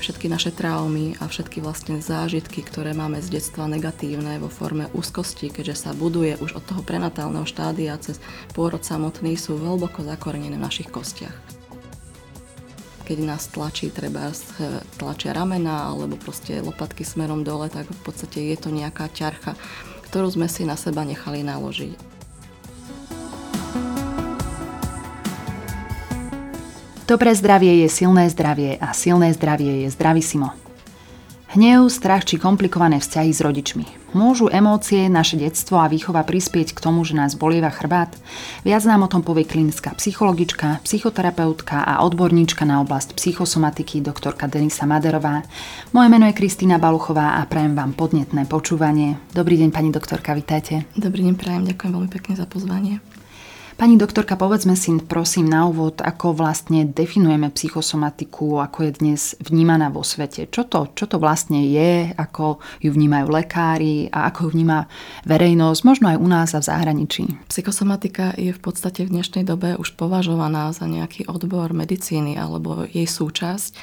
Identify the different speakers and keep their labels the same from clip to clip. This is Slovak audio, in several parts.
Speaker 1: podstate všetky naše traumy a všetky vlastne zážitky, ktoré máme z detstva negatívne vo forme úzkosti, keďže sa buduje už od toho prenatálneho štádia cez pôrod samotný, sú hlboko zakorenené v našich kostiach. Keď nás tlačí, treba tlačia ramena alebo proste lopatky smerom dole, tak v podstate je to nejaká ťarcha, ktorú sme si na seba nechali naložiť.
Speaker 2: Dobré zdravie je silné zdravie a silné zdravie je zdravisimo. Hnev, strach či komplikované vzťahy s rodičmi. Môžu emócie, naše detstvo a výchova prispieť k tomu, že nás bolieva chrbát? Viac nám o tom povie klinická psychologička, psychoterapeutka a odborníčka na oblasť psychosomatiky doktorka Denisa Maderová. Moje meno je Kristýna Baluchová a prajem vám podnetné počúvanie. Dobrý deň, pani doktorka, vitajte.
Speaker 1: Dobrý deň, prajem, ďakujem veľmi pekne za pozvanie.
Speaker 2: Pani doktorka, povedzme si prosím na úvod, ako vlastne definujeme psychosomatiku, ako je dnes vnímaná vo svete. Čo to, čo to vlastne je, ako ju vnímajú lekári a ako ju vníma verejnosť, možno aj u nás a v zahraničí.
Speaker 1: Psychosomatika je v podstate v dnešnej dobe už považovaná za nejaký odbor medicíny alebo jej súčasť.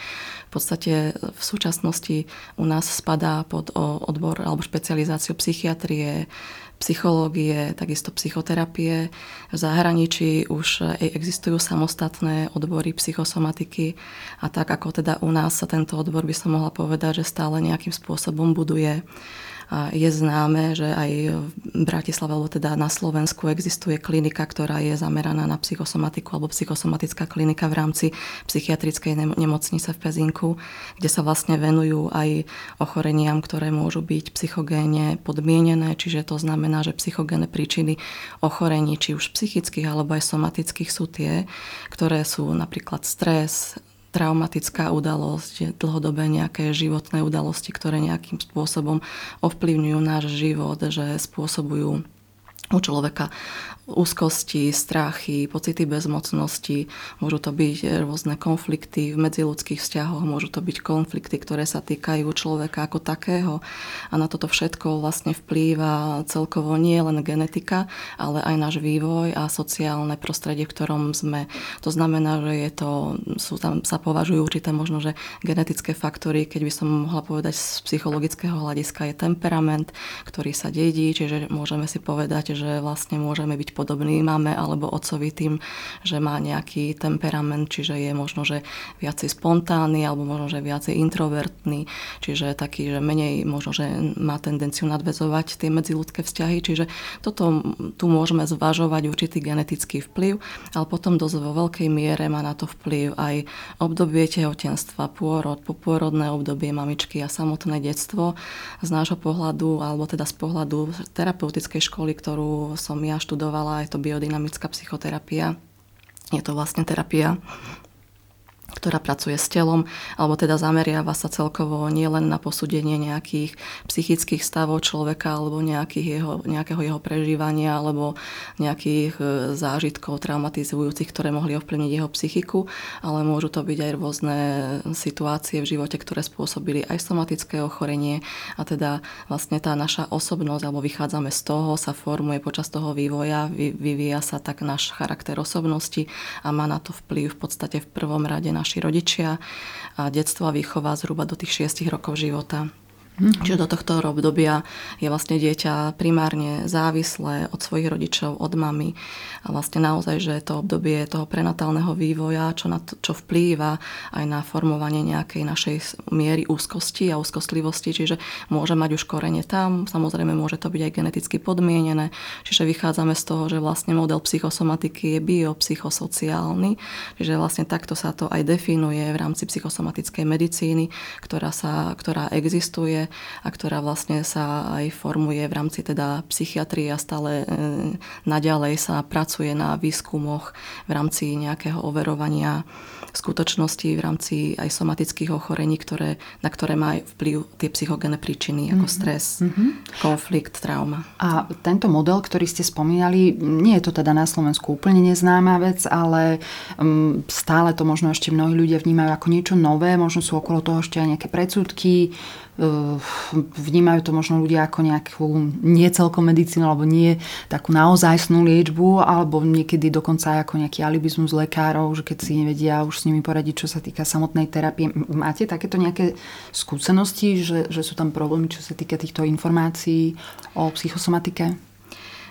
Speaker 1: V podstate v súčasnosti u nás spadá pod odbor alebo špecializáciu psychiatrie, psychológie, takisto psychoterapie. V zahraničí už existujú samostatné odbory psychosomatiky a tak ako teda u nás sa tento odbor by som mohla povedať, že stále nejakým spôsobom buduje je známe, že aj v Bratislave, alebo teda na Slovensku existuje klinika, ktorá je zameraná na psychosomatiku alebo psychosomatická klinika v rámci psychiatrickej nemocnice v Pezinku, kde sa vlastne venujú aj ochoreniam, ktoré môžu byť psychogéne podmienené, čiže to znamená, že psychogénne príčiny ochorení, či už psychických alebo aj somatických sú tie, ktoré sú napríklad stres, traumatická udalosť, dlhodobé nejaké životné udalosti, ktoré nejakým spôsobom ovplyvňujú náš život, že spôsobujú u človeka úzkosti, strachy, pocity bezmocnosti, môžu to byť rôzne konflikty v medziludských vzťahoch, môžu to byť konflikty, ktoré sa týkajú človeka ako takého. A na toto všetko vlastne vplýva celkovo nie len genetika, ale aj náš vývoj a sociálne prostredie, v ktorom sme. To znamená, že je to, sú tam, sa považujú určité možno, že genetické faktory, keď by som mohla povedať z psychologického hľadiska je temperament, ktorý sa dedí, čiže môžeme si povedať, že vlastne môžeme byť podobný máme alebo otcovi tým, že má nejaký temperament, čiže je možno, že viacej spontánny alebo možno, že viacej introvertný, čiže taký, že menej možno, že má tendenciu nadvezovať tie medziludské vzťahy, čiže toto tu môžeme zvažovať určitý genetický vplyv, ale potom dosť vo veľkej miere má na to vplyv aj obdobie tehotenstva, pôrod, popôrodné obdobie mamičky a samotné detstvo. Z nášho pohľadu, alebo teda z pohľadu terapeutickej školy, ktorú som ja študovala, je to biodynamická psychoterapia. Je to vlastne terapia ktorá pracuje s telom, alebo teda zameriava sa celkovo nielen na posúdenie nejakých psychických stavov človeka alebo nejakých jeho, nejakého jeho prežívania alebo nejakých e, zážitkov traumatizujúcich, ktoré mohli ovplyvniť jeho psychiku, ale môžu to byť aj rôzne situácie v živote, ktoré spôsobili aj somatické ochorenie a teda vlastne tá naša osobnosť, alebo vychádzame z toho, sa formuje počas toho vývoja, vyvíja sa tak náš charakter osobnosti a má na to vplyv v podstate v prvom rade na naši rodičia a detstvo a výchova zhruba do tých 6 rokov života. Mm-hmm. Čiže do tohto obdobia je vlastne dieťa primárne závislé od svojich rodičov, od mamy. A vlastne naozaj, že to obdobie toho prenatálneho vývoja, čo, na to, čo vplýva aj na formovanie nejakej našej miery úzkosti a úzkostlivosti, čiže môže mať už korene tam, samozrejme môže to byť aj geneticky podmienené, čiže vychádzame z toho, že vlastne model psychosomatiky je biopsychosociálny, čiže vlastne takto sa to aj definuje v rámci psychosomatickej medicíny, ktorá, sa, ktorá existuje a ktorá vlastne sa aj formuje v rámci teda psychiatrie a stále e, naďalej sa pracuje na výskumoch v rámci nejakého overovania skutočnosti v rámci aj somatických ochorení, ktoré, na ktoré má vplyv tie psychogénne príčiny, ako mm-hmm. stres, mm-hmm. konflikt, trauma.
Speaker 2: A tento model, ktorý ste spomínali, nie je to teda na Slovensku úplne neznáma vec, ale um, stále to možno ešte mnohí ľudia vnímajú ako niečo nové, možno sú okolo toho ešte aj nejaké predsudky, vnímajú to možno ľudia ako nejakú nie celkom medicínu alebo nie takú naozajstnú liečbu alebo niekedy dokonca aj ako nejaký alibizmus lekárov, že keď si nevedia už s nimi poradiť, čo sa týka samotnej terapie. Máte takéto nejaké skúsenosti, že, že sú tam problémy, čo sa týka týchto informácií o psychosomatike?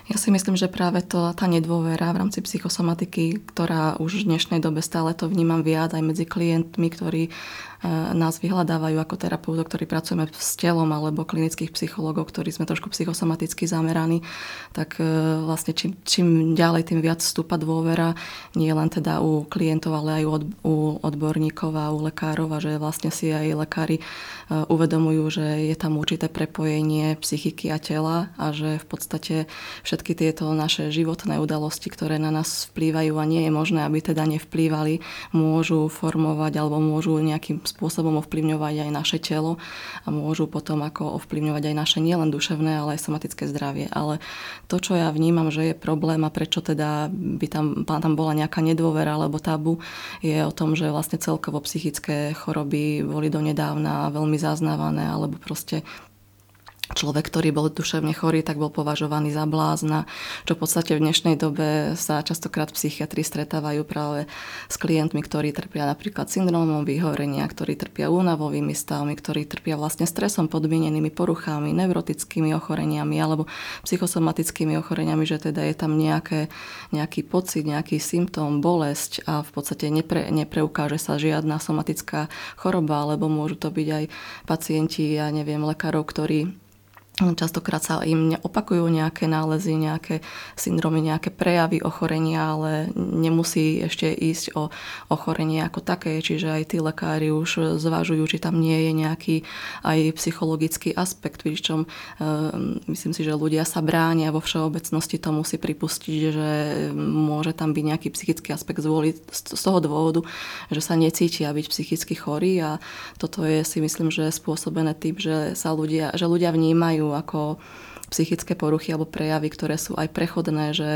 Speaker 1: Ja si myslím, že práve to, tá nedôvera v rámci psychosomatiky, ktorá už v dnešnej dobe stále to vnímam viac aj medzi klientmi, ktorí nás vyhľadávajú ako terapeutov, ktorí pracujeme s telom alebo klinických psychológov, ktorí sme trošku psychosomaticky zameraní, tak e, vlastne čím, čím ďalej, tým viac vstúpa dôvera, nie len teda u klientov, ale aj u, u odborníkov a u lekárov a že vlastne si aj lekári e, uvedomujú, že je tam určité prepojenie psychiky a tela a že v podstate všetky tieto naše životné udalosti, ktoré na nás vplývajú a nie je možné, aby teda nevplývali, môžu formovať alebo môžu nejakým spôsobom ovplyvňovať aj naše telo a môžu potom ako ovplyvňovať aj naše nielen duševné, ale aj somatické zdravie. Ale to, čo ja vnímam, že je problém a prečo teda by tam, tam bola nejaká nedôvera alebo tabu, je o tom, že vlastne celkovo psychické choroby boli donedávna veľmi zaznávané alebo proste človek, ktorý bol duševne chorý, tak bol považovaný za blázna, čo v podstate v dnešnej dobe sa častokrát psychiatri stretávajú práve s klientmi, ktorí trpia napríklad syndromom vyhorenia, ktorí trpia únavovými stavmi, ktorí trpia vlastne stresom podmienenými poruchami, neurotickými ochoreniami alebo psychosomatickými ochoreniami, že teda je tam nejaké, nejaký pocit, nejaký symptóm, bolesť a v podstate nepre, nepreukáže sa žiadna somatická choroba, alebo môžu to byť aj pacienti, ja neviem, lekárov, ktorí Častokrát sa im opakujú nejaké nálezy, nejaké syndromy, nejaké prejavy ochorenia, ale nemusí ešte ísť o ochorenie ako také, čiže aj tí lekári už zvažujú, či tam nie je nejaký aj psychologický aspekt, pričom um, myslím si, že ľudia sa bránia vo všeobecnosti to musí pripustiť, že môže tam byť nejaký psychický aspekt zvoliť z toho dôvodu, že sa necítia byť psychicky chorí. A toto je si myslím, že spôsobené tým, že sa ľudia, že ľudia vnímajú ako psychické poruchy alebo prejavy, ktoré sú aj prechodné, že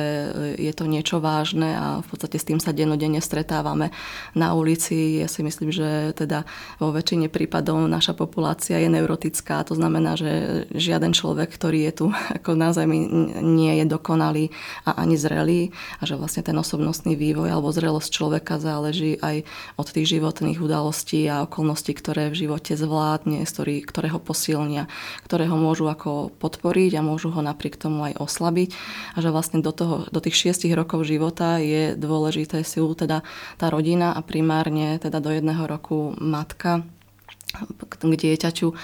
Speaker 1: je to niečo vážne a v podstate s tým sa dennodenne stretávame na ulici. Ja si myslím, že teda vo väčšine prípadov naša populácia je neurotická. To znamená, že žiaden človek, ktorý je tu ako na Zemi, nie je dokonalý a ani zrelý a že vlastne ten osobnostný vývoj alebo zrelosť človeka záleží aj od tých životných udalostí a okolností, ktoré v živote zvládne, ktoré ho posilnia, ktoré ho môžu ako podporiť a môžu ho napriek tomu aj oslabiť a že vlastne do, toho, do tých šiestich rokov života je dôležité si teda tá rodina a primárne teda do jedného roku matka k dieťaťu e,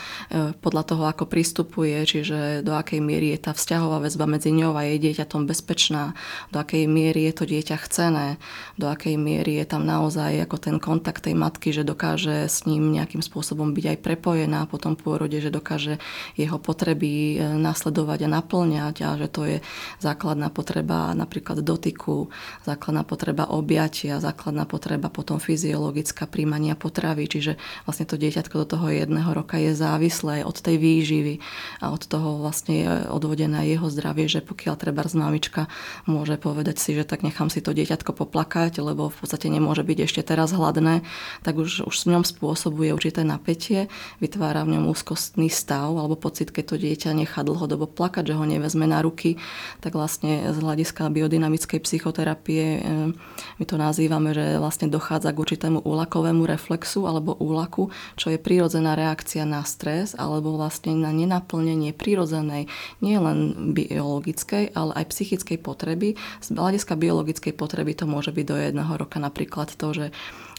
Speaker 1: podľa toho, ako pristupuje, čiže do akej miery je tá vzťahová väzba medzi ňou a jej dieťatom bezpečná, do akej miery je to dieťa chcené, do akej miery je tam naozaj ako ten kontakt tej matky, že dokáže s ním nejakým spôsobom byť aj prepojená po tom pôrode, že dokáže jeho potreby e, nasledovať a naplňať a že to je základná potreba napríklad dotyku, základná potreba objatia, základná potreba potom fyziologická príjmania potravy, čiže vlastne to dieťatko toho jedného roka je závislé od tej výživy a od toho vlastne je odvodené jeho zdravie, že pokiaľ treba mamička môže povedať si, že tak nechám si to dieťatko poplakať, lebo v podstate nemôže byť ešte teraz hladné, tak už, už s ňom spôsobuje určité napätie, vytvára v ňom úzkostný stav alebo pocit, keď to dieťa nechá dlhodobo plakať, že ho nevezme na ruky, tak vlastne z hľadiska biodynamickej psychoterapie eh, my to nazývame, že vlastne dochádza k určitému úlakovému reflexu alebo úlaku, čo je prírodzená reakcia na stres alebo vlastne na nenaplnenie prírodzenej nielen biologickej, ale aj psychickej potreby. Z hľadiska biologickej potreby to môže byť do jedného roka napríklad to, že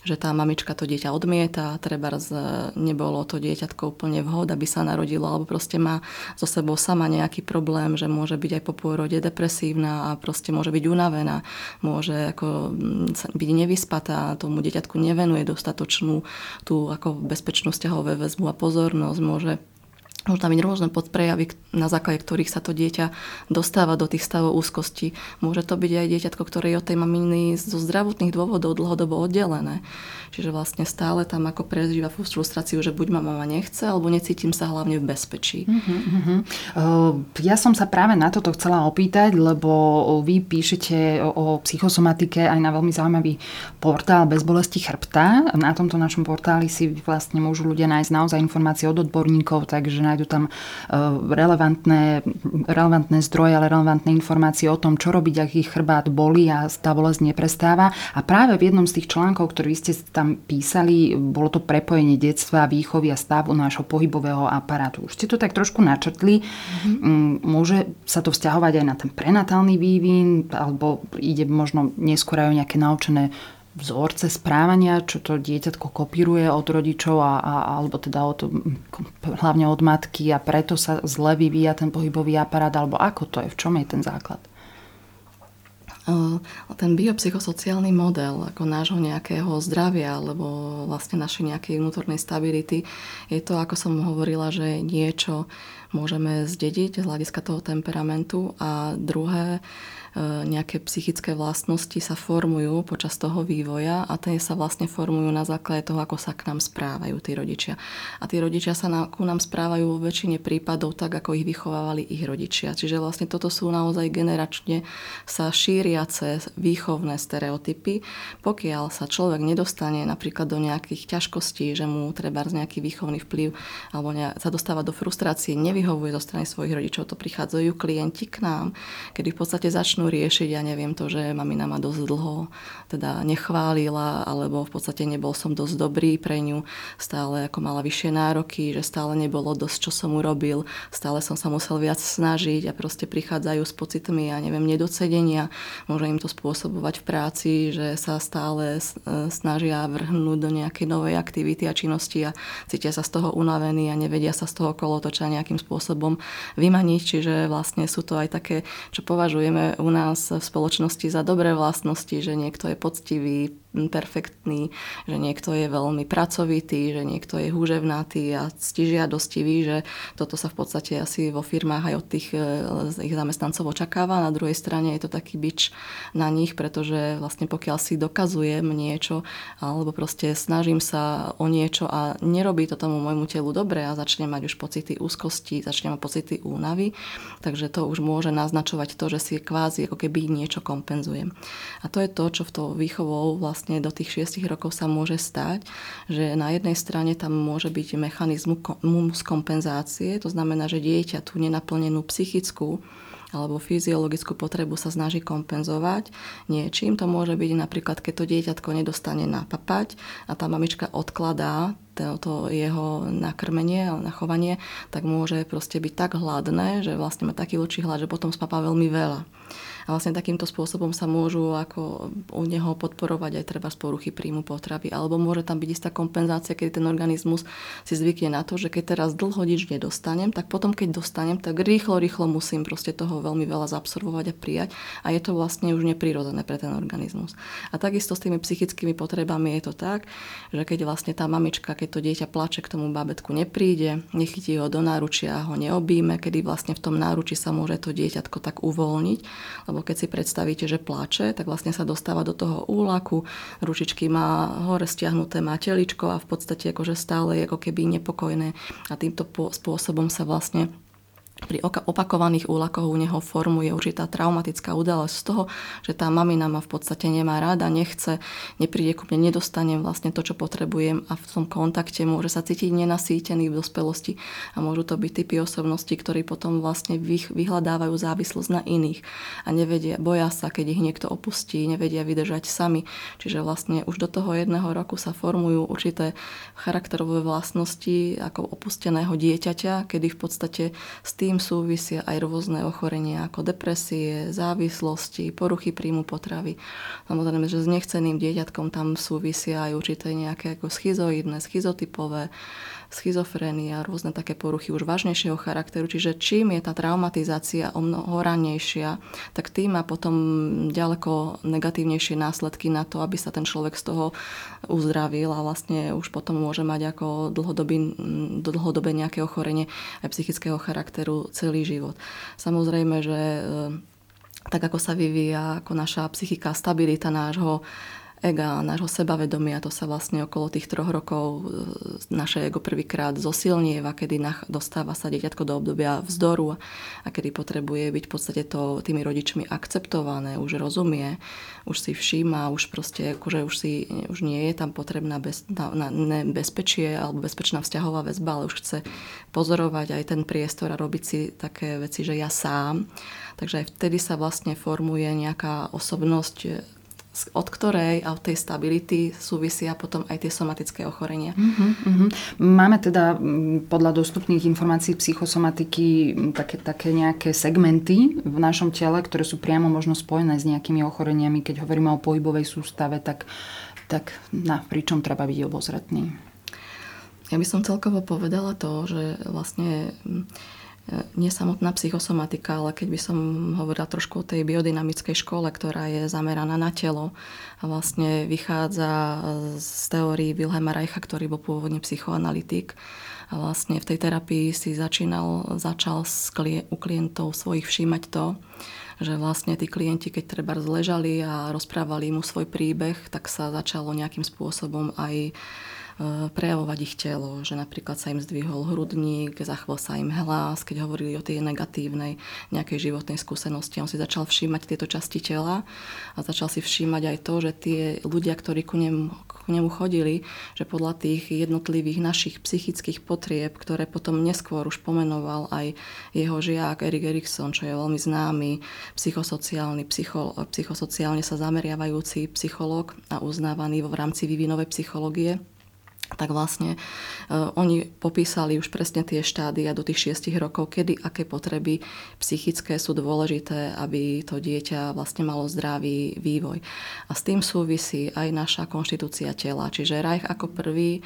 Speaker 1: že tá mamička to dieťa odmieta, treba nebolo to dieťatko úplne vhod, aby sa narodilo, alebo proste má so sebou sama nejaký problém, že môže byť aj po pôrode depresívna a proste môže byť unavená, môže ako mm, byť nevyspatá, tomu dieťatku nevenuje dostatočnú tú ako bezpečnú vzťahovú väzbu a pozornosť, môže Môžu tam byť rôzne podprejavy, na základe ktorých sa to dieťa dostáva do tých stavov úzkosti. Môže to byť aj dieťatko, ktoré je od tej maminy zo zdravotných dôvodov dlhodobo oddelené. Čiže vlastne stále tam ako prežíva frustráciu, že buď ma mama nechce, alebo necítim sa hlavne v bezpečí.
Speaker 2: Uh-huh, uh-huh. Ja som sa práve na toto chcela opýtať, lebo vy píšete o, psychosomatike aj na veľmi zaujímavý portál Bez bolesti chrbta. Na tomto našom portáli si vlastne môžu ľudia nájsť naozaj informácie od odborníkov, takže nájdú tam e, relevantné, relevantné zdroje, ale relevantné informácie o tom, čo robiť, ak ich chrbát boli a tá bolesť neprestáva. A práve v jednom z tých článkov, ktorý ste tam písali, bolo to prepojenie detstva, výchovy a stavu nášho pohybového aparátu. Už ste to tak trošku načrtli. Mm-hmm. Môže sa to vzťahovať aj na ten prenatálny vývin, alebo ide možno neskôr aj o nejaké naučené vzorce správania, čo to dieťatko kopíruje od rodičov a, a, alebo teda od, hlavne od matky a preto sa zle vyvíja ten pohybový aparát, alebo ako to je, v čom je ten základ?
Speaker 1: ten biopsychosociálny model ako nášho nejakého zdravia alebo vlastne našej nejakej vnútornej stability je to, ako som hovorila, že niečo môžeme zdediť z hľadiska toho temperamentu a druhé nejaké psychické vlastnosti sa formujú počas toho vývoja a tie sa vlastne formujú na základe toho, ako sa k nám správajú tí rodičia. A tí rodičia sa na, ku nám správajú vo väčšine prípadov tak, ako ich vychovávali ich rodičia. Čiže vlastne toto sú naozaj generačne sa šíriace výchovné stereotypy. Pokiaľ sa človek nedostane napríklad do nejakých ťažkostí, že mu treba nejaký výchovný vplyv alebo sa dostáva do frustrácie, nevyhovuje zo strany svojich rodičov, to prichádzajú klienti k nám, kedy v podstate začnú začnú riešiť, ja neviem to, že mamina ma dosť dlho teda nechválila, alebo v podstate nebol som dosť dobrý pre ňu, stále ako mala vyššie nároky, že stále nebolo dosť, čo som urobil, stále som sa musel viac snažiť a proste prichádzajú s pocitmi, ja neviem, nedocedenia, môže im to spôsobovať v práci, že sa stále snažia vrhnúť do nejakej novej aktivity a činnosti a cítia sa z toho unavení a nevedia sa z toho kolotoča nejakým spôsobom vymaniť, čiže vlastne sú to aj také, čo považujeme u nás v spoločnosti za dobré vlastnosti, že niekto je poctivý, perfektný, že niekto je veľmi pracovitý, že niekto je húževnatý a ctižiadostivý, že toto sa v podstate asi vo firmách aj od tých e, ich zamestnancov očakáva. Na druhej strane je to taký bič na nich, pretože vlastne pokiaľ si dokazujem niečo alebo proste snažím sa o niečo a nerobí to tomu môjmu telu dobre a začne mať už pocity úzkosti, začne mať pocity únavy, takže to už môže naznačovať to, že si kvázi ako keby niečo kompenzujem. A to je to, čo v to výchovou vlastne vlastne do tých 6 rokov sa môže stať, že na jednej strane tam môže byť mechanizmus kompenzácie, to znamená, že dieťa tú nenaplnenú psychickú alebo fyziologickú potrebu sa snaží kompenzovať niečím. To môže byť napríklad, keď to dieťatko nedostane napapať a tá mamička odkladá to, jeho nakrmenie a nachovanie, tak môže proste byť tak hladné, že vlastne má taký lučí hlad, že potom spapá veľmi veľa. A vlastne takýmto spôsobom sa môžu ako u neho podporovať aj treba z poruchy príjmu potravy. Alebo môže tam byť istá kompenzácia, keď ten organizmus si zvykne na to, že keď teraz dlho nič nedostanem, tak potom keď dostanem, tak rýchlo, rýchlo musím proste toho veľmi veľa zabsorbovať a prijať. A je to vlastne už neprirodzené pre ten organizmus. A takisto s tými psychickými potrebami je to tak, že keď vlastne tá mamička, keď to dieťa plače k tomu babetku nepríde, nechytí ho do náručia, ho neobíme, kedy vlastne v tom náruči sa môže to dieťatko tak uvoľniť, lebo lebo keď si predstavíte, že plače, tak vlastne sa dostáva do toho úlaku, ručičky má hore stiahnuté, má teličko a v podstate akože stále je ako keby nepokojné a týmto spôsobom sa vlastne pri opakovaných úlakoch u neho formuje určitá traumatická udalosť z toho, že tá mamina ma v podstate nemá rada, nechce, nepríde ku mne, nedostanem vlastne to, čo potrebujem a v tom kontakte môže sa cítiť nenasýtený v dospelosti a môžu to byť typy osobností, ktorí potom vlastne vyhľadávajú závislosť na iných a nevedia, boja sa, keď ich niekto opustí, nevedia vydržať sami. Čiže vlastne už do toho jedného roku sa formujú určité charakterové vlastnosti ako opusteného dieťaťa, kedy v podstate s tým tým súvisia aj rôzne ochorenia ako depresie, závislosti, poruchy príjmu potravy. Samozrejme, že s nechceným dieťatkom tam súvisia aj určité nejaké ako schizoidné, schizotypové schizofrénia, rôzne také poruchy už vážnejšieho charakteru. Čiže čím je tá traumatizácia o mnoho ranejšia, tak tým má potom ďaleko negatívnejšie následky na to, aby sa ten človek z toho uzdravil a vlastne už potom môže mať ako dlhodobý, dlhodobé nejaké ochorenie aj psychického charakteru celý život. Samozrejme, že e, tak ako sa vyvíja ako naša psychika, stabilita nášho ega, nášho sebavedomia. To sa vlastne okolo tých troch rokov e, naše ego prvýkrát zosilnieva, kedy dostáva sa dieťatko do obdobia vzdoru a kedy potrebuje byť v podstate to tými rodičmi akceptované, už rozumie, už si všíma, už proste akože už, si, už nie je tam potrebná bez, na, na, ne, bezpečie alebo bezpečná vzťahová väzba, ale už chce pozorovať aj ten priestor a robiť si také veci, že ja sám. Takže aj vtedy sa vlastne formuje nejaká osobnosť od ktorej a od tej stability súvisia potom aj tie somatické ochorenia. Uh-huh,
Speaker 2: uh-huh. Máme teda podľa dostupných informácií psychosomatiky také, také nejaké segmenty v našom tele, ktoré sú priamo možno spojené s nejakými ochoreniami. Keď hovoríme o pohybovej sústave, tak, tak na pričom treba byť obozretný?
Speaker 1: Ja by som celkovo povedala to, že vlastne nie samotná psychosomatika, ale keď by som hovorila trošku o tej biodynamickej škole, ktorá je zameraná na telo a vlastne vychádza z teórií Wilhelma Reicha, ktorý bol pôvodne psychoanalytik. A vlastne v tej terapii si začínal, začal u klientov svojich všímať to, že vlastne tí klienti, keď treba zležali a rozprávali mu svoj príbeh, tak sa začalo nejakým spôsobom aj prejavovať ich telo, že napríklad sa im zdvihol hrudník, zachvel sa im hlas, keď hovorili o tej negatívnej nejakej životnej skúsenosti. On si začal všímať tieto časti tela a začal si všímať aj to, že tie ľudia, ktorí ku nemu, ku nemu chodili, že podľa tých jednotlivých našich psychických potrieb, ktoré potom neskôr už pomenoval aj jeho žiak Erik Erikson, čo je veľmi známy psychosociálny, psycho, psychosociálne sa zameriavajúci psychológ a uznávaný v rámci vývinovej psychológie, tak vlastne uh, oni popísali už presne tie štádia do tých šiestich rokov, kedy aké potreby psychické sú dôležité, aby to dieťa vlastne malo zdravý vývoj. A s tým súvisí aj naša konštitúcia tela. Čiže Reich ako prvý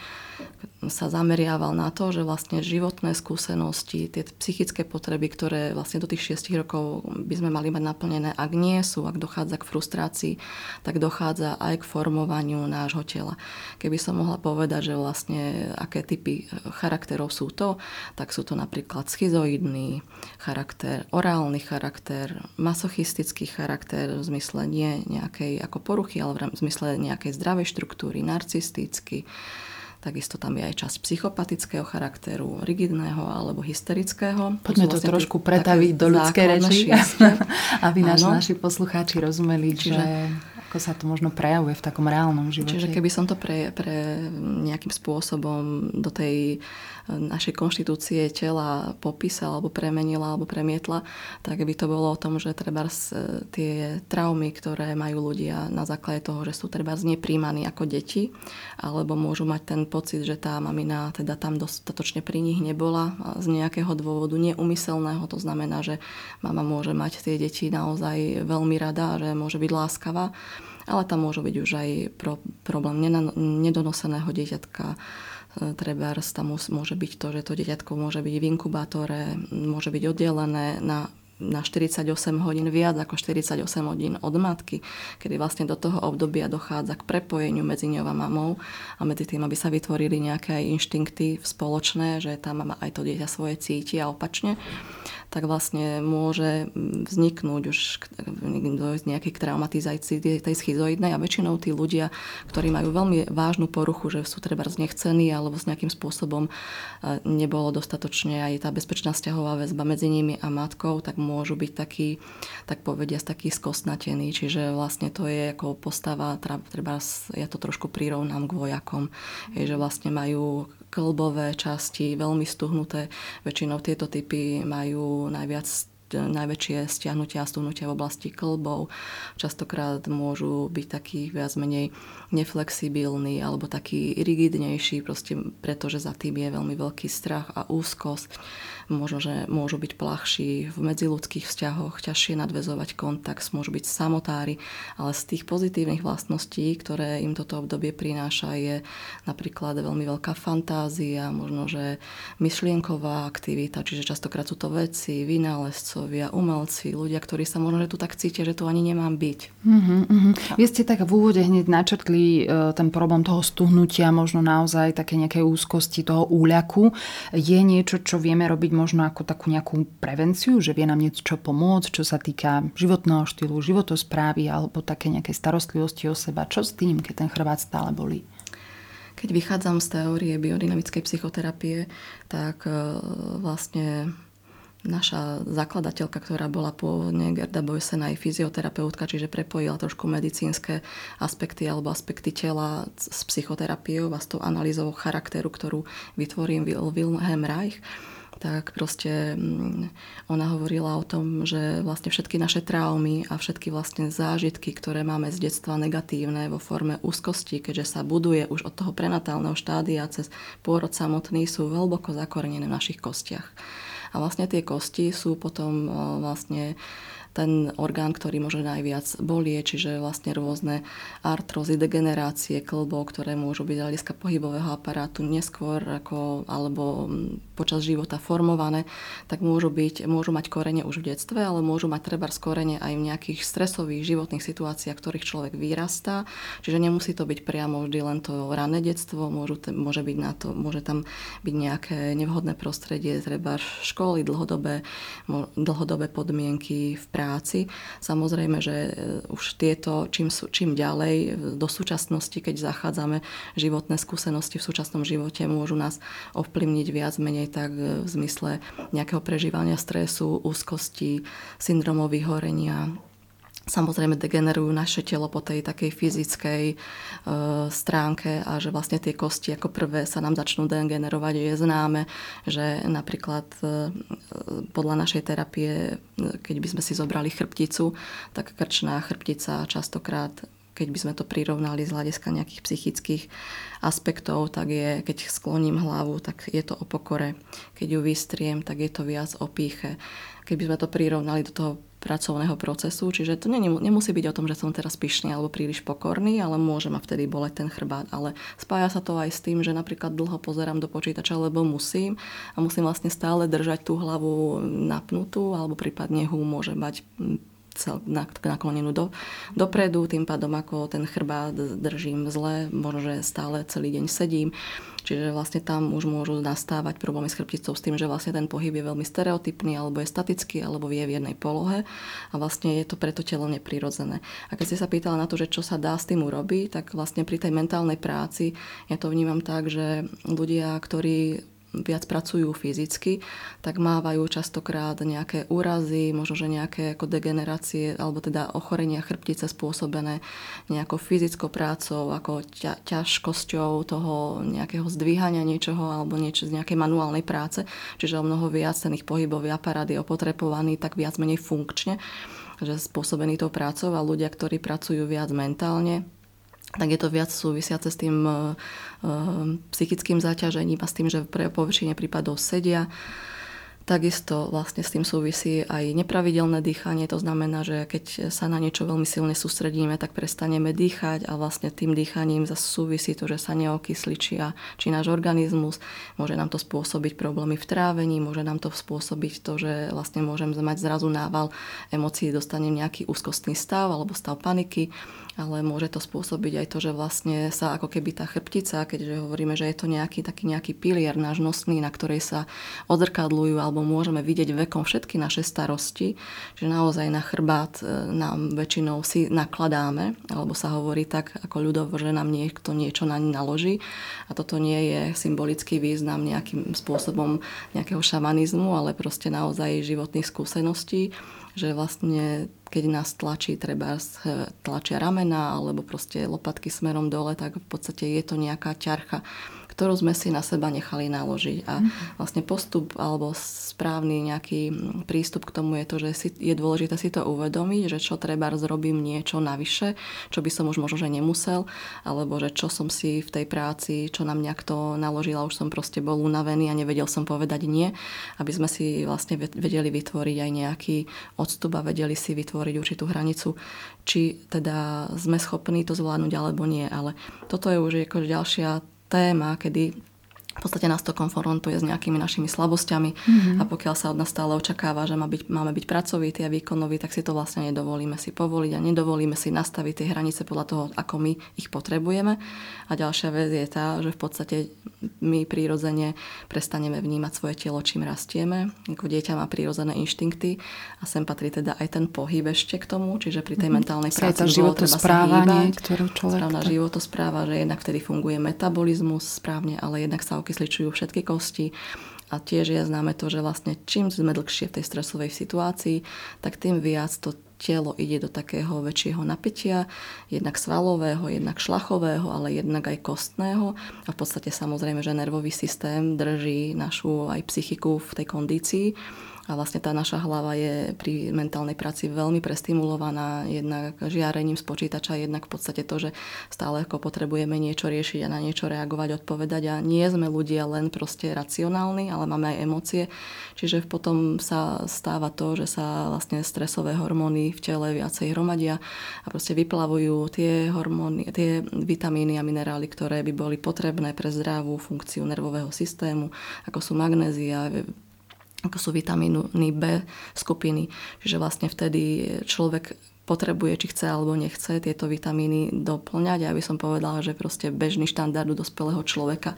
Speaker 1: sa zameriaval na to, že vlastne životné skúsenosti, tie psychické potreby, ktoré vlastne do tých šiestich rokov by sme mali mať naplnené, ak nie sú, ak dochádza k frustrácii, tak dochádza aj k formovaniu nášho tela. Keby som mohla povedať, že vlastne aké typy charakterov sú to, tak sú to napríklad schizoidný charakter, orálny charakter, masochistický charakter v zmysle nie nejakej ako poruchy, ale v zmysle nejakej zdravej štruktúry, narcistický, Takisto tam je aj časť psychopatického charakteru, rigidného alebo hysterického.
Speaker 2: Poďme to, vlastne to trošku pretaviť do ľudskej reči, aby naši, naši poslucháči rozumeli, Čiže... že ako sa to možno prejavuje v takom reálnom živote.
Speaker 1: Čiže keby som to pre, pre nejakým spôsobom do tej našej konštitúcie tela popísala alebo premenila alebo premietla, tak by to bolo o tom, že treba tie traumy, ktoré majú ľudia na základe toho, že sú treba nepríjmaní ako deti, alebo môžu mať ten pocit, že tá mamina teda tam dostatočne pri nich nebola z nejakého dôvodu neumyselného. To znamená, že mama môže mať tie deti naozaj veľmi rada, že môže byť láskavá, ale tam môže byť už aj pro, problém nedonoseného dieťatka, treba tam môže byť to, že to dieťatko môže byť v inkubátore, môže byť oddelené na na 48 hodín viac ako 48 hodín od matky, kedy vlastne do toho obdobia dochádza k prepojeniu medzi ňou a mamou a medzi tým, aby sa vytvorili nejaké inštinkty spoločné, že tá mama aj to dieťa svoje cíti a opačne tak vlastne môže vzniknúť už dojsť nejakej traumatizácii tej schizoidnej a väčšinou tí ľudia, ktorí majú veľmi vážnu poruchu, že sú treba znechcení alebo s nejakým spôsobom e, nebolo dostatočne aj tá bezpečná vzťahová väzba medzi nimi a matkou, tak môžu byť takí, tak povedia, taký skosnatení. Čiže vlastne to je ako postava, treba, ja to trošku prirovnám k vojakom, že vlastne majú klbové časti, veľmi stuhnuté. Väčšinou tieto typy majú najviac najväčšie stiahnutia a stuhnutia v oblasti klbov. Častokrát môžu byť takí viac menej neflexibilní alebo taký rigidnejší, proste pretože za tým je veľmi veľký strach a úzkosť možno, že môžu byť plachší v medziludských vzťahoch, ťažšie nadvezovať kontakt, môžu byť samotári, ale z tých pozitívnych vlastností, ktoré im toto obdobie prináša, je napríklad veľmi veľká fantázia, možno, že myšlienková aktivita, čiže častokrát sú to veci, vynálezcovia, umelci, ľudia, ktorí sa možno, že tu tak cítia, že tu ani nemám byť.
Speaker 2: Uh-huh, uh-huh. Vy ste tak v úvode hneď načrtli uh, ten problém toho stuhnutia, možno naozaj také nejaké úzkosti, toho úľaku. Je niečo, čo vieme robiť možno ako takú nejakú prevenciu, že vie nám niečo pomôcť, čo sa týka životného štýlu, životosprávy alebo také nejaké starostlivosti o seba. Čo s tým, keď ten chrbát stále bolí?
Speaker 1: Keď vychádzam z teórie biodynamickej psychoterapie, tak e, vlastne naša zakladateľka, ktorá bola pôvodne Gerda Boysen aj fyzioterapeutka, čiže prepojila trošku medicínske aspekty alebo aspekty tela s psychoterapiou a s tou analýzou charakteru, ktorú vytvorím Wilhelm Reich tak proste mm, ona hovorila o tom, že vlastne všetky naše traumy a všetky vlastne zážitky, ktoré máme z detstva negatívne vo forme úzkosti, keďže sa buduje už od toho prenatálneho štádia cez pôrod samotný, sú hlboko zakorenené v našich kostiach. A vlastne tie kosti sú potom vlastne ten orgán, ktorý môže najviac bolie, čiže vlastne rôzne artrozy, degenerácie klbov, ktoré môžu byť hľadiska pohybového aparátu neskôr ako, alebo mm, počas života formované, tak môžu, byť, môžu mať korene už v detstve, ale môžu mať treba korene aj v nejakých stresových životných situáciách, ktorých človek vyrastá. Čiže nemusí to byť priamo vždy len to rané detstvo, môžu, môže, byť na to, môže tam byť nejaké nevhodné prostredie, treba školy, dlhodobé, dlhodobé podmienky v práci práci. Samozrejme, že e, už tieto, čím, čím ďalej e, do súčasnosti, keď zachádzame životné skúsenosti v súčasnom živote, môžu nás ovplyvniť viac menej tak e, v zmysle nejakého prežívania stresu, úzkosti, syndromov vyhorenia, samozrejme degenerujú naše telo po tej takej fyzickej e, stránke a že vlastne tie kosti ako prvé sa nám začnú degenerovať. Je známe, že napríklad e, podľa našej terapie, keď by sme si zobrali chrbticu, tak krčná chrbtica častokrát keď by sme to prirovnali z hľadiska nejakých psychických aspektov, tak je, keď skloním hlavu, tak je to o pokore. Keď ju vystriem, tak je to viac o píche. Keby sme to prirovnali do toho pracovného procesu, čiže to nemusí byť o tom, že som teraz pyšný alebo príliš pokorný, ale môže ma vtedy boleť ten chrbát. Ale spája sa to aj s tým, že napríklad dlho pozerám do počítača, lebo musím a musím vlastne stále držať tú hlavu napnutú alebo prípadne hu môže mať cel, naklonenú do, dopredu, tým pádom ako ten chrbát držím zle, možno, že stále celý deň sedím. Čiže vlastne tam už môžu nastávať problémy s chrbticou s tým, že vlastne ten pohyb je veľmi stereotypný, alebo je statický, alebo je v jednej polohe a vlastne je to preto telo neprirodzené. A keď ste sa pýtala na to, že čo sa dá s tým urobiť, tak vlastne pri tej mentálnej práci ja to vnímam tak, že ľudia, ktorí viac pracujú fyzicky, tak mávajú častokrát nejaké úrazy, možno že nejaké ako degenerácie alebo teda ochorenia chrbtice spôsobené nejakou fyzickou prácou, ako ťa, ťažkosťou toho nejakého zdvíhania niečoho alebo niečo z nejakej manuálnej práce. Čiže o mnoho viac ten ich pohybový aparát je opotrebovaný tak viac menej funkčne že spôsobený tou prácou a ľudia, ktorí pracujú viac mentálne, tak je to viac súvisiace s tým uh, psychickým záťažením a s tým, že pre površine prípadov sedia. Takisto vlastne s tým súvisí aj nepravidelné dýchanie, to znamená, že keď sa na niečo veľmi silne sústredíme, tak prestaneme dýchať a vlastne tým dýchaním zase súvisí to, že sa neokysli či, náš organizmus. Môže nám to spôsobiť problémy v trávení, môže nám to spôsobiť to, že vlastne môžem mať zrazu nával emócií, dostanem nejaký úzkostný stav alebo stav paniky ale môže to spôsobiť aj to, že vlastne sa ako keby tá chrbtica, keďže hovoríme, že je to nejaký taký nejaký pilier náš nosný, na ktorej sa odzrkadľujú alebo môžeme vidieť vekom všetky naše starosti, že naozaj na chrbát e, nám väčšinou si nakladáme, alebo sa hovorí tak ako ľudovo, že nám niekto niečo na naloží. A toto nie je symbolický význam nejakým spôsobom nejakého šamanizmu, ale proste naozaj životných skúseností že vlastne keď nás tlačí, treba tlačia ramena alebo proste lopatky smerom dole, tak v podstate je to nejaká ťarcha ktorú sme si na seba nechali naložiť. A mhm. vlastne postup alebo správny nejaký prístup k tomu je to, že si, je dôležité si to uvedomiť, že čo treba zrobím niečo navyše, čo by som už možno, že nemusel, alebo že čo som si v tej práci, čo nám nejak to naložila, už som proste bol unavený a nevedel som povedať nie, aby sme si vlastne vedeli vytvoriť aj nejaký odstup a vedeli si vytvoriť určitú hranicu, či teda sme schopní to zvládnuť alebo nie. Ale toto je už ako ďalšia téma, kedy v podstate nás to konfrontuje s nejakými našimi slabosťami mm-hmm. a pokiaľ sa od nás stále očakáva, že má byť, máme byť pracovití a výkonoví, tak si to vlastne nedovolíme si povoliť a nedovolíme si nastaviť tie hranice podľa toho, ako my ich potrebujeme. A ďalšia vec je tá, že v podstate my prírodzene prestaneme vnímať svoje telo, čím rastieme. Ako dieťa má prírodzené inštinkty a sem patrí teda aj ten pohyb ešte k tomu, čiže pri tej mm-hmm. mentálnej práci
Speaker 2: sa hýbať. Ktorú človek...
Speaker 1: Správna životospráva, že jednak vtedy funguje metabolizmus správne, ale jednak sa okysličujú všetky kosti a tiež je známe to, že vlastne čím sme dlhšie v tej stresovej situácii, tak tým viac to telo ide do takého väčšieho napätia, jednak svalového, jednak šlachového, ale jednak aj kostného. A v podstate samozrejme, že nervový systém drží našu aj psychiku v tej kondícii. A vlastne tá naša hlava je pri mentálnej práci veľmi prestimulovaná jednak žiarením z počítača, jednak v podstate to, že stále ako potrebujeme niečo riešiť a na niečo reagovať, odpovedať a nie sme ľudia len proste racionálni, ale máme aj emócie. Čiže potom sa stáva to, že sa vlastne stresové hormóny v tele viacej hromadia a proste vyplavujú tie hormóny, tie vitamíny a minerály, ktoré by boli potrebné pre zdravú funkciu nervového systému, ako sú magnézia, ako sú vitamíny B skupiny. Čiže vlastne vtedy človek potrebuje, či chce alebo nechce tieto vitamíny doplňať. Ja by som povedala, že proste bežný štandard dospelého človeka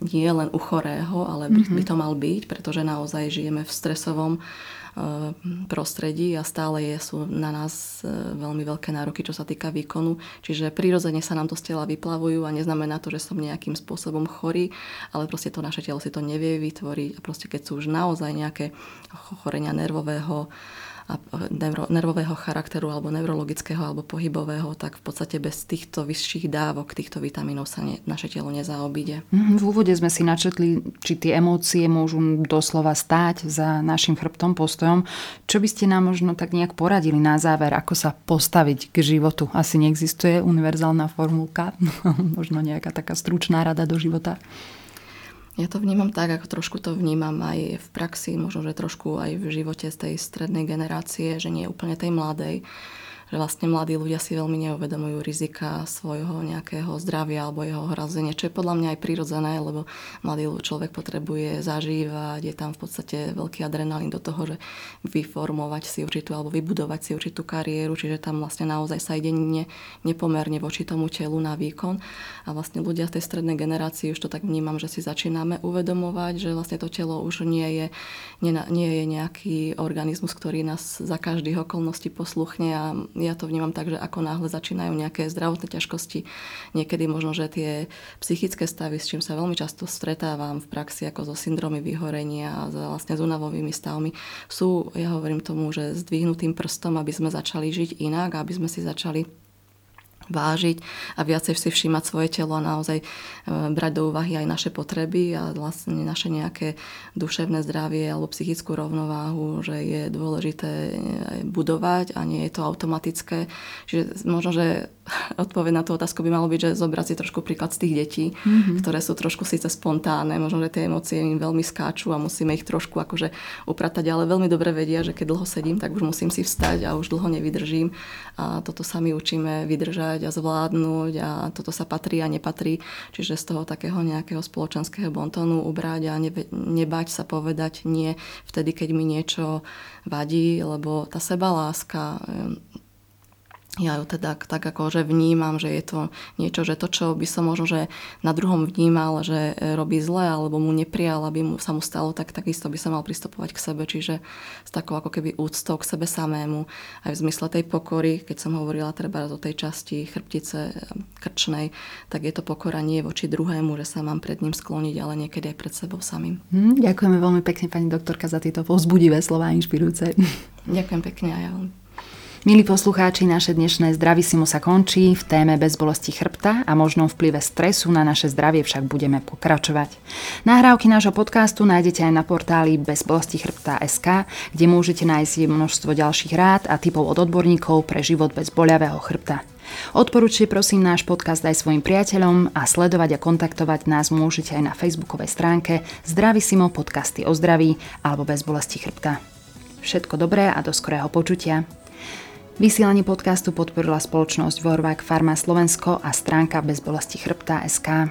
Speaker 1: nie len u chorého, ale by, mm-hmm. by to mal byť, pretože naozaj žijeme v stresovom Eh, prostredí a stále je, sú na nás eh, veľmi veľké nároky, čo sa týka výkonu. Čiže prirodzene sa nám to z tela vyplavujú a neznamená to, že som nejakým spôsobom chorý, ale proste to naše telo si to nevie vytvoriť a proste keď sú už naozaj nejaké chorenia nervového a nervového charakteru alebo neurologického alebo pohybového, tak v podstate bez týchto vyšších dávok týchto vitamínov sa ne, naše telo nezaobíde.
Speaker 2: Mhm, v úvode sme si načetli, či tie emócie môžu doslova stáť za našim chrbtom, postojom. Čo by ste nám možno tak nejak poradili na záver, ako sa postaviť k životu? Asi neexistuje univerzálna formulka, možno nejaká taká stručná rada do života.
Speaker 1: Ja to vnímam tak, ako trošku to vnímam aj v praxi, možno, že trošku aj v živote z tej strednej generácie, že nie úplne tej mladej že vlastne mladí ľudia si veľmi neuvedomujú rizika svojho nejakého zdravia alebo jeho hrazenia, čo je podľa mňa aj prirodzené, lebo mladý človek potrebuje zažívať, je tam v podstate veľký adrenalín do toho, že vyformovať si určitú alebo vybudovať si určitú kariéru, čiže tam vlastne naozaj sa ide ne, nepomerne voči tomu telu na výkon. A vlastne ľudia z tej strednej generácii už to tak vnímam, že si začíname uvedomovať, že vlastne to telo už nie je, nie, nie je nejaký organizmus, ktorý nás za každých okolností posluchne a ja to vnímam tak, že ako náhle začínajú nejaké zdravotné ťažkosti, niekedy možno, že tie psychické stavy, s čím sa veľmi často stretávam v praxi, ako so syndromy vyhorenia a vlastne s unavovými stavmi, sú, ja hovorím tomu, že zdvihnutým prstom, aby sme začali žiť inak, aby sme si začali vážiť a viacej si všímať svoje telo a naozaj e, brať do úvahy aj naše potreby a vlastne naše nejaké duševné zdravie alebo psychickú rovnováhu, že je dôležité e, budovať a nie je to automatické. Čiže možno, že odpoveď na tú otázku by malo byť, že zobrať si trošku príklad z tých detí, mm-hmm. ktoré sú trošku síce spontánne, možno, že tie emócie im veľmi skáču a musíme ich trošku akože upratať, ale veľmi dobre vedia, že keď dlho sedím, tak už musím si vstať a už dlho nevydržím. A toto sa my učíme vydržať a zvládnuť a toto sa patrí a nepatrí. Čiže z toho takého nejakého spoločenského bontónu ubrať a nebať sa povedať nie vtedy, keď mi niečo vadí, lebo tá sebaláska ja ju teda tak ako, že vnímam, že je to niečo, že to, čo by som možno, že na druhom vnímal, že robí zle, alebo mu neprijal, aby mu, sa mu stalo, tak takisto by sa mal pristupovať k sebe, čiže s takou ako keby úctou k sebe samému, aj v zmysle tej pokory, keď som hovorila treba do tej časti chrbtice krčnej, tak je to pokora nie voči druhému, že sa mám pred ním skloniť, ale niekedy aj pred sebou samým.
Speaker 2: Hm, ďakujeme veľmi pekne, pani doktorka, za tieto povzbudivé slova inšpirujúce.
Speaker 1: Ďakujem pekne aj ja.
Speaker 2: Milí poslucháči, naše dnešné Zdravisimo sa končí. V téme bezbolesti chrbta a možnom vplyve stresu na naše zdravie však budeme pokračovať. Nahrávky nášho podcastu nájdete aj na portáli bezbolesti chrbta.sk, kde môžete nájsť množstvo ďalších rád a typov od odborníkov pre život bez boľavého chrbta. Odporúčte prosím náš podcast aj svojim priateľom a sledovať a kontaktovať nás môžete aj na facebookovej stránke Zdravisimo podcasty o zdraví alebo bez bolesti chrbta. Všetko dobré a do skorého počutia. Vysielanie podcastu podporila spoločnosť Vorvák Farma Slovensko a stránka bezbolesti chrbta SK.